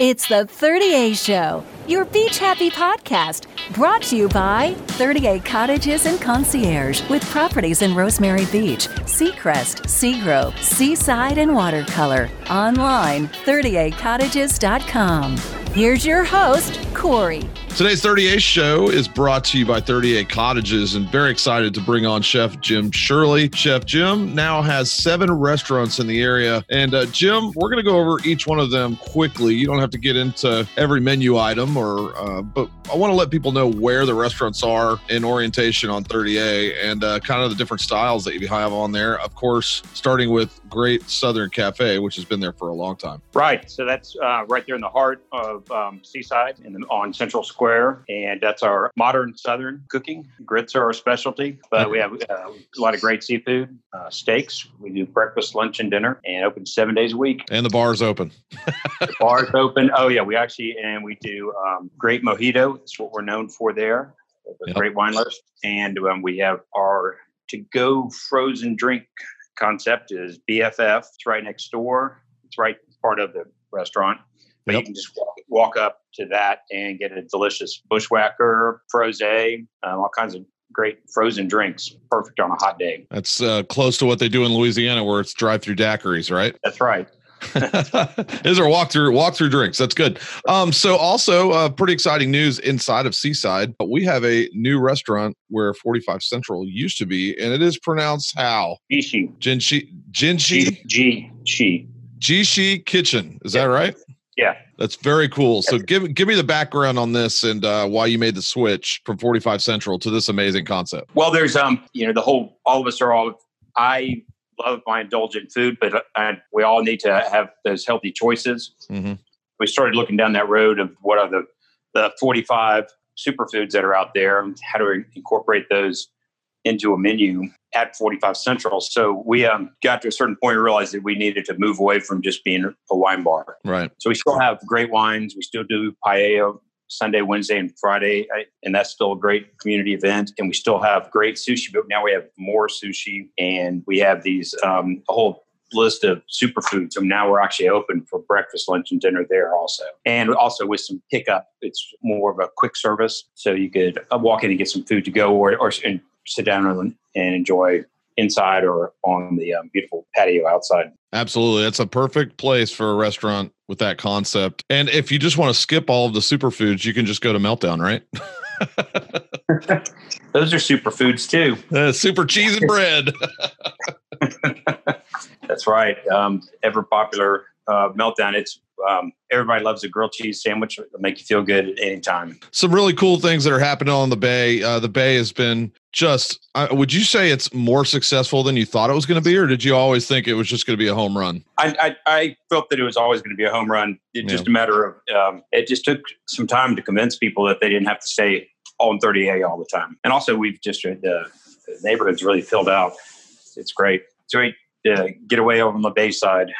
It's the 30A Show, your beach happy podcast, brought to you by 30A Cottages and Concierge with properties in Rosemary Beach, Seacrest, Seagrove, Seaside, and Watercolor. Online, 30acottages.com. Here's your host, Corey. Today's 30A show is brought to you by 30A Cottages and very excited to bring on Chef Jim Shirley. Chef Jim now has seven restaurants in the area. And uh, Jim, we're going to go over each one of them quickly. You don't have to get into every menu item or, uh, but I want to let people know where the restaurants are in orientation on 30A and uh, kind of the different styles that you have on there. Of course, starting with Great Southern Cafe, which has been there for a long time. Right. So that's uh, right there in the heart of um, Seaside and on Central Square Square, and that's our modern Southern cooking. Grits are our specialty, but we have uh, a lot of great seafood, uh, steaks. We do breakfast, lunch, and dinner, and open seven days a week. And the bar's open. the bar's open. Oh yeah, we actually and we do um, great mojito. It's what we're known for there. Yep. Great wine list, and um, we have our to-go frozen drink concept is BFF. It's right next door. It's right part of the restaurant. But yep. you can just walk, walk, up to that and get a delicious bushwhacker, froze, um, all kinds of great frozen drinks. Perfect on a hot day. That's uh, close to what they do in Louisiana, where it's drive-through daiquiris, right? That's right. Is there walk through walk through drinks? That's good. Um, so also uh, pretty exciting news inside of Seaside. We have a new restaurant where 45 Central used to be, and it is pronounced how? Jishi. Jinshi. Jinshi. G. G. Jishi Kitchen. Is yeah. that right? That's very cool. So give give me the background on this and uh, why you made the switch from 45 Central to this amazing concept. Well, there's um, you know, the whole all of us are all I love my indulgent food, but uh, we all need to have those healthy choices. Mm-hmm. We started looking down that road of what are the the 45 superfoods that are out there and how to incorporate those into a menu at 45 Central. So we um, got to a certain point and realized that we needed to move away from just being a wine bar. Right. So we still have great wines. We still do paella Sunday, Wednesday, and Friday, and that's still a great community event. And we still have great sushi, but now we have more sushi, and we have these um, a whole list of superfoods. So now we're actually open for breakfast, lunch, and dinner there also. And also with some pickup, it's more of a quick service. So you could uh, walk in and get some food to go or, or and sit down and, and enjoy inside or on the um, beautiful patio outside. Absolutely. That's a perfect place for a restaurant with that concept. And if you just want to skip all of the superfoods, you can just go to Meltdown, right? Those are superfoods too. Uh, super cheese and bread. That's right. Um, ever popular uh, meltdown. It's um, everybody loves a grilled cheese sandwich. It'll make you feel good at any time. Some really cool things that are happening on the Bay. Uh, the Bay has been just. Uh, would you say it's more successful than you thought it was going to be, or did you always think it was just going to be a home run? I, I, I felt that it was always going to be a home run. It's yeah. just a matter of. Um, it just took some time to convince people that they didn't have to stay on 30A all the time, and also we've just uh, the, the neighborhood's really filled out. It's great. It's great to get away over on the Bay side.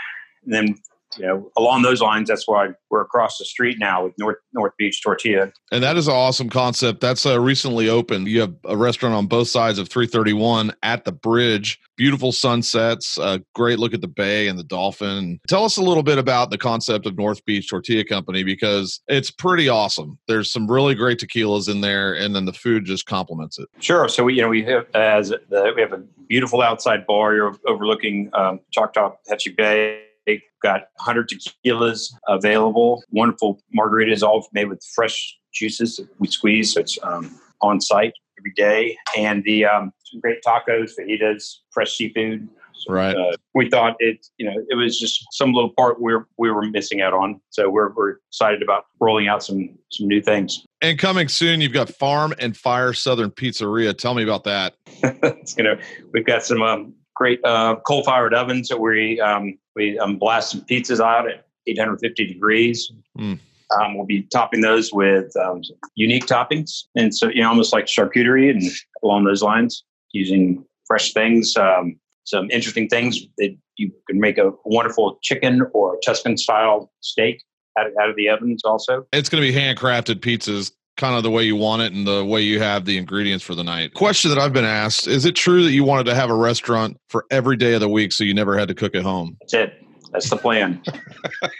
And then you know, along those lines, that's why we're across the street now with North North Beach Tortilla. And that is an awesome concept. That's uh, recently opened. You have a restaurant on both sides of 331 at the bridge. Beautiful sunsets, uh, great look at the bay and the dolphin. Tell us a little bit about the concept of North Beach Tortilla Company because it's pretty awesome. There's some really great tequilas in there, and then the food just complements it. Sure. So we, you know, we have as the, we have a beautiful outside bar. You're overlooking um, Choctaw Hetchy Bay They've got 100 tequilas available. Wonderful margaritas, all made with fresh juices we squeeze. So it's um, on site every day. And the um, some great tacos, fajitas, fresh seafood. So, right. Uh, we thought it, you know, it was just some little part we we were missing out on. So we're, we're excited about rolling out some some new things. And coming soon, you've got Farm and Fire Southern Pizzeria. Tell me about that. it's gonna. We've got some um, great uh, coal fired ovens that we um, we um, blast some pizzas out at 850 degrees. Mm. Um, we'll be topping those with um, unique toppings, and so you know, almost like charcuterie and along those lines, using fresh things, um, some interesting things that you can make a wonderful chicken or Tuscan style steak out of, out of the ovens. Also, it's going to be handcrafted pizzas kind of the way you want it and the way you have the ingredients for the night. Question that I've been asked Is it true that you wanted to have a restaurant for every day of the week so you never had to cook at home? That's it. That's the plan.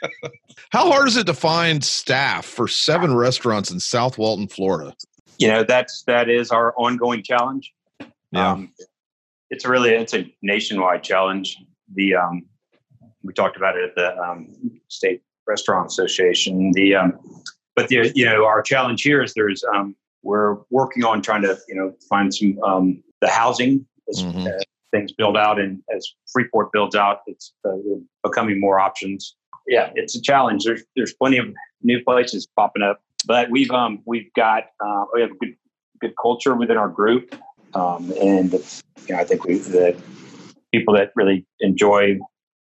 How hard is it to find staff for seven restaurants in South Walton, Florida? You know, that's that is our ongoing challenge. Yeah. Um, it's really it's a nationwide challenge. The um, we talked about it at the um, state restaurant association. The um, but the you know our challenge here is there's um, we're working on trying to you know find some um, the housing as Mhm. uh, things build out and as Freeport builds out, it's uh, becoming more options. Yeah, it's a challenge. There's there's plenty of new places popping up, but we've um we've got uh, we have a good good culture within our group, um, and you know, I think we the people that really enjoy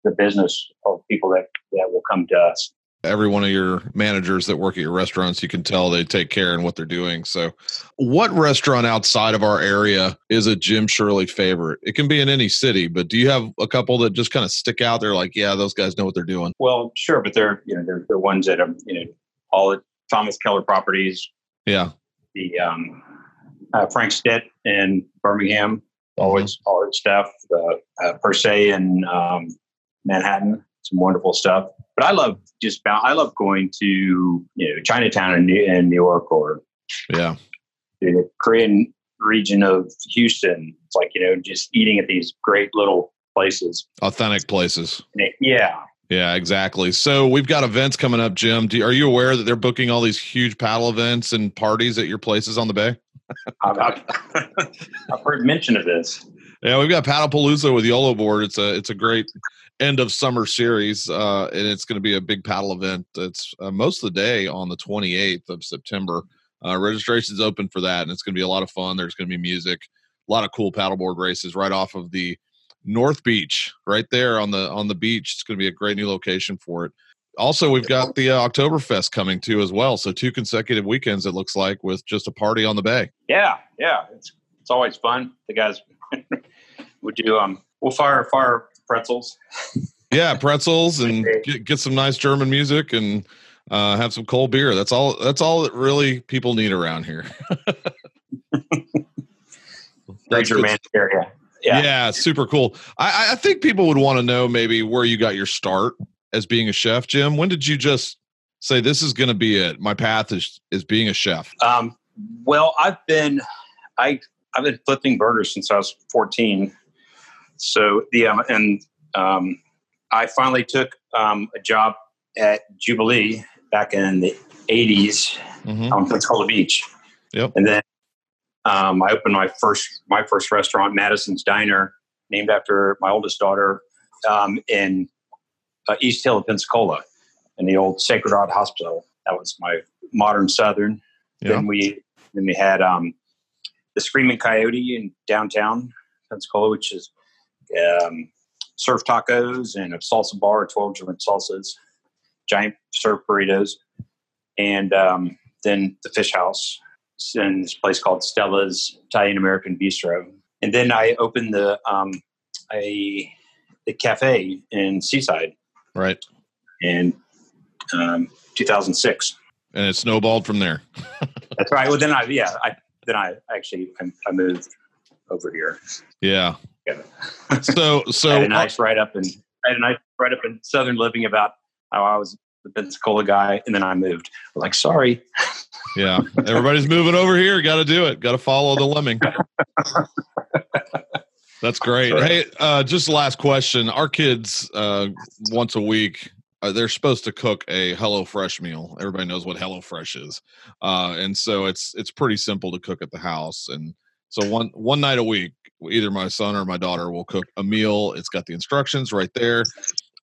the business are people that that will come to us. Every one of your managers that work at your restaurants, you can tell they take care in what they're doing. So, what restaurant outside of our area is a Jim Shirley favorite? It can be in any city, but do you have a couple that just kind of stick out there like, yeah, those guys know what they're doing? Well, sure, but they're you know they're, they're ones that are you know all the Thomas Keller properties, Yeah. the um, uh, Frank Stitt in Birmingham, always all its stuff, the uh, per se in um, Manhattan, some wonderful stuff. But I love just I love going to you know Chinatown in New, in New York or Yeah. the Korean region of Houston. It's like you know just eating at these great little places. Authentic places. Yeah, Yeah, exactly. So we've got events coming up, Jim. Do, are you aware that they're booking all these huge paddle events and parties at your places on the bay? I've, I've, I've heard mention of this. Yeah, we've got Paddlepalooza with YOLO board. It's a it's a great end of summer series, uh, and it's going to be a big paddle event. It's uh, most of the day on the 28th of September. Uh, registration's open for that, and it's going to be a lot of fun. There's going to be music, a lot of cool paddleboard races right off of the North Beach, right there on the on the beach. It's going to be a great new location for it. Also, we've got the uh, Oktoberfest coming too as well. So two consecutive weekends. It looks like with just a party on the bay. Yeah, yeah, it's it's always fun. The guys would do um we'll fire fire pretzels. Yeah, pretzels and get, get some nice German music and uh, have some cold beer. That's all. That's all that really people need around here. That's Major good man area. Yeah. Yeah. super cool. I, I think people would want to know maybe where you got your start as being a chef, Jim. When did you just say this is going to be it? My path is is being a chef. Um, well, I've been I I've been flipping burgers since I was 14. So the um, and um, I finally took um, a job at Jubilee back in the 80s Mhm. on Pensacola Beach. Yep. And then um, I opened my first my first restaurant, Madison's Diner, named after my oldest daughter, um, in uh, East Hill of Pensacola, in the old Sacred Heart Hospital. That was my modern Southern. Yeah. Then we then we had um, the Screaming Coyote in downtown Pensacola, which is um, surf tacos and a salsa bar, twelve different salsas, giant surf burritos, and um, then the Fish House in this place called Stella's Italian American Bistro, and then I opened the um, a the cafe in Seaside Right, in um, 2006. and it snowballed from there. That's right. Well, then I yeah I then I actually I, I moved over here. Yeah. Yeah. So I so had a nice write up and I had a nice write up in Southern Living about how I was the Pensacola guy, and then I moved. I'm like, sorry. yeah, everybody's moving over here. Got to do it. Got to follow the lemming. That's great. Right. Hey, uh, just last question. Our kids, uh, once a week, uh, they're supposed to cook a Hello Fresh meal. Everybody knows what Hello Fresh is, uh, and so it's it's pretty simple to cook at the house. And so one one night a week, either my son or my daughter will cook a meal. It's got the instructions right there.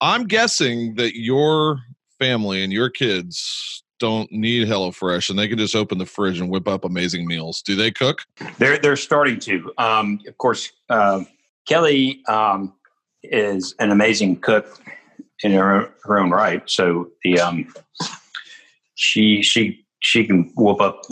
I'm guessing that your family and your kids don't need HelloFresh and they can just open the fridge and whip up amazing meals. Do they cook? They're they're starting to. Um, of course, uh, Kelly um, is an amazing cook in her, her own right. So the um, she she she can whoop up.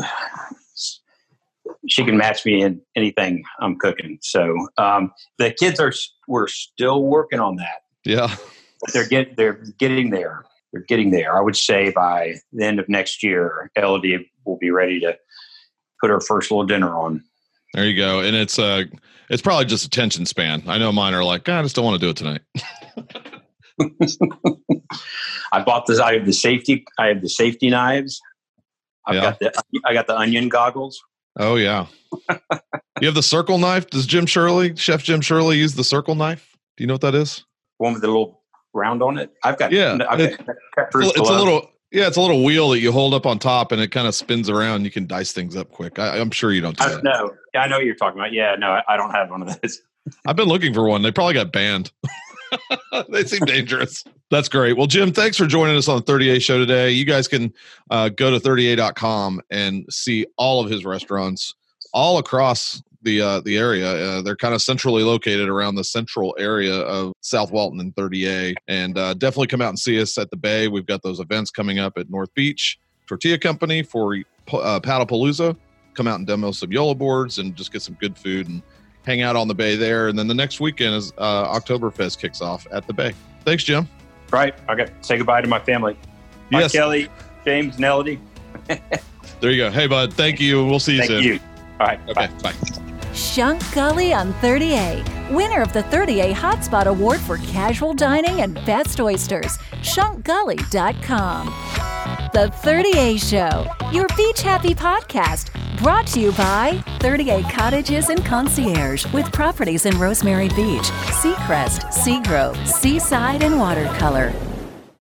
She can match me in anything I'm cooking. So um, the kids are we're still working on that. Yeah. But they're get they're getting there. They're getting there. I would say by the end of next year, LD will be ready to put her first little dinner on. There you go. And it's uh it's probably just attention span. I know mine are like, I just don't want to do it tonight. I bought this. I have the safety. I have the safety knives. I've Yeah. got the. I got the onion goggles. Oh yeah. you have the circle knife. Does Jim Shirley, Chef Jim Shirley, use the circle knife? Do you know what that is? One with the little round on it. I've got. Yeah, I've it- got It's a little. Yeah, it's a little wheel that you hold up on top, and it kind of spins around. You can dice things up quick. I, I'm sure you don't do I, that. no, Yeah, I know what you're talking about. Yeah, no, I, I don't have one of those. I've been looking for one. They probably got banned. they seem dangerous. That's great. Well, Jim, thanks for joining us on the 30A show today. You guys can uh, go to 30A.com and see all of his restaurants all across the uh, the area. Uh, they're kind of centrally located around the central area of South Walton and 30A. And uh, definitely come out and see us at the Bay. We've got those events coming up at North Beach Tortilla Company for uh, Paddlepalooza. Come out and demo some YOLO boards and just get some good food and hang out on the bay there. And then the next weekend is uh, Oktoberfest kicks off at the bay. Thanks, Jim. Right. Okay. Say goodbye to my family. Bye, Yes. Kelly, James, Melody. There you go. Hey, bud. Thank you. We'll see you Thank soon. you. All right. Okay. Bye. Bye. Shunk Gulley on 30A, winner of the 30A Hotspot Award for casual dining and best oysters. ShunkGulley.com. The 30A Show, your beach happy podcast, brought to you by 30A Cottages and Concierge with properties in Rosemary Beach, Seacrest, Seagrove, Seaside, and Watercolor.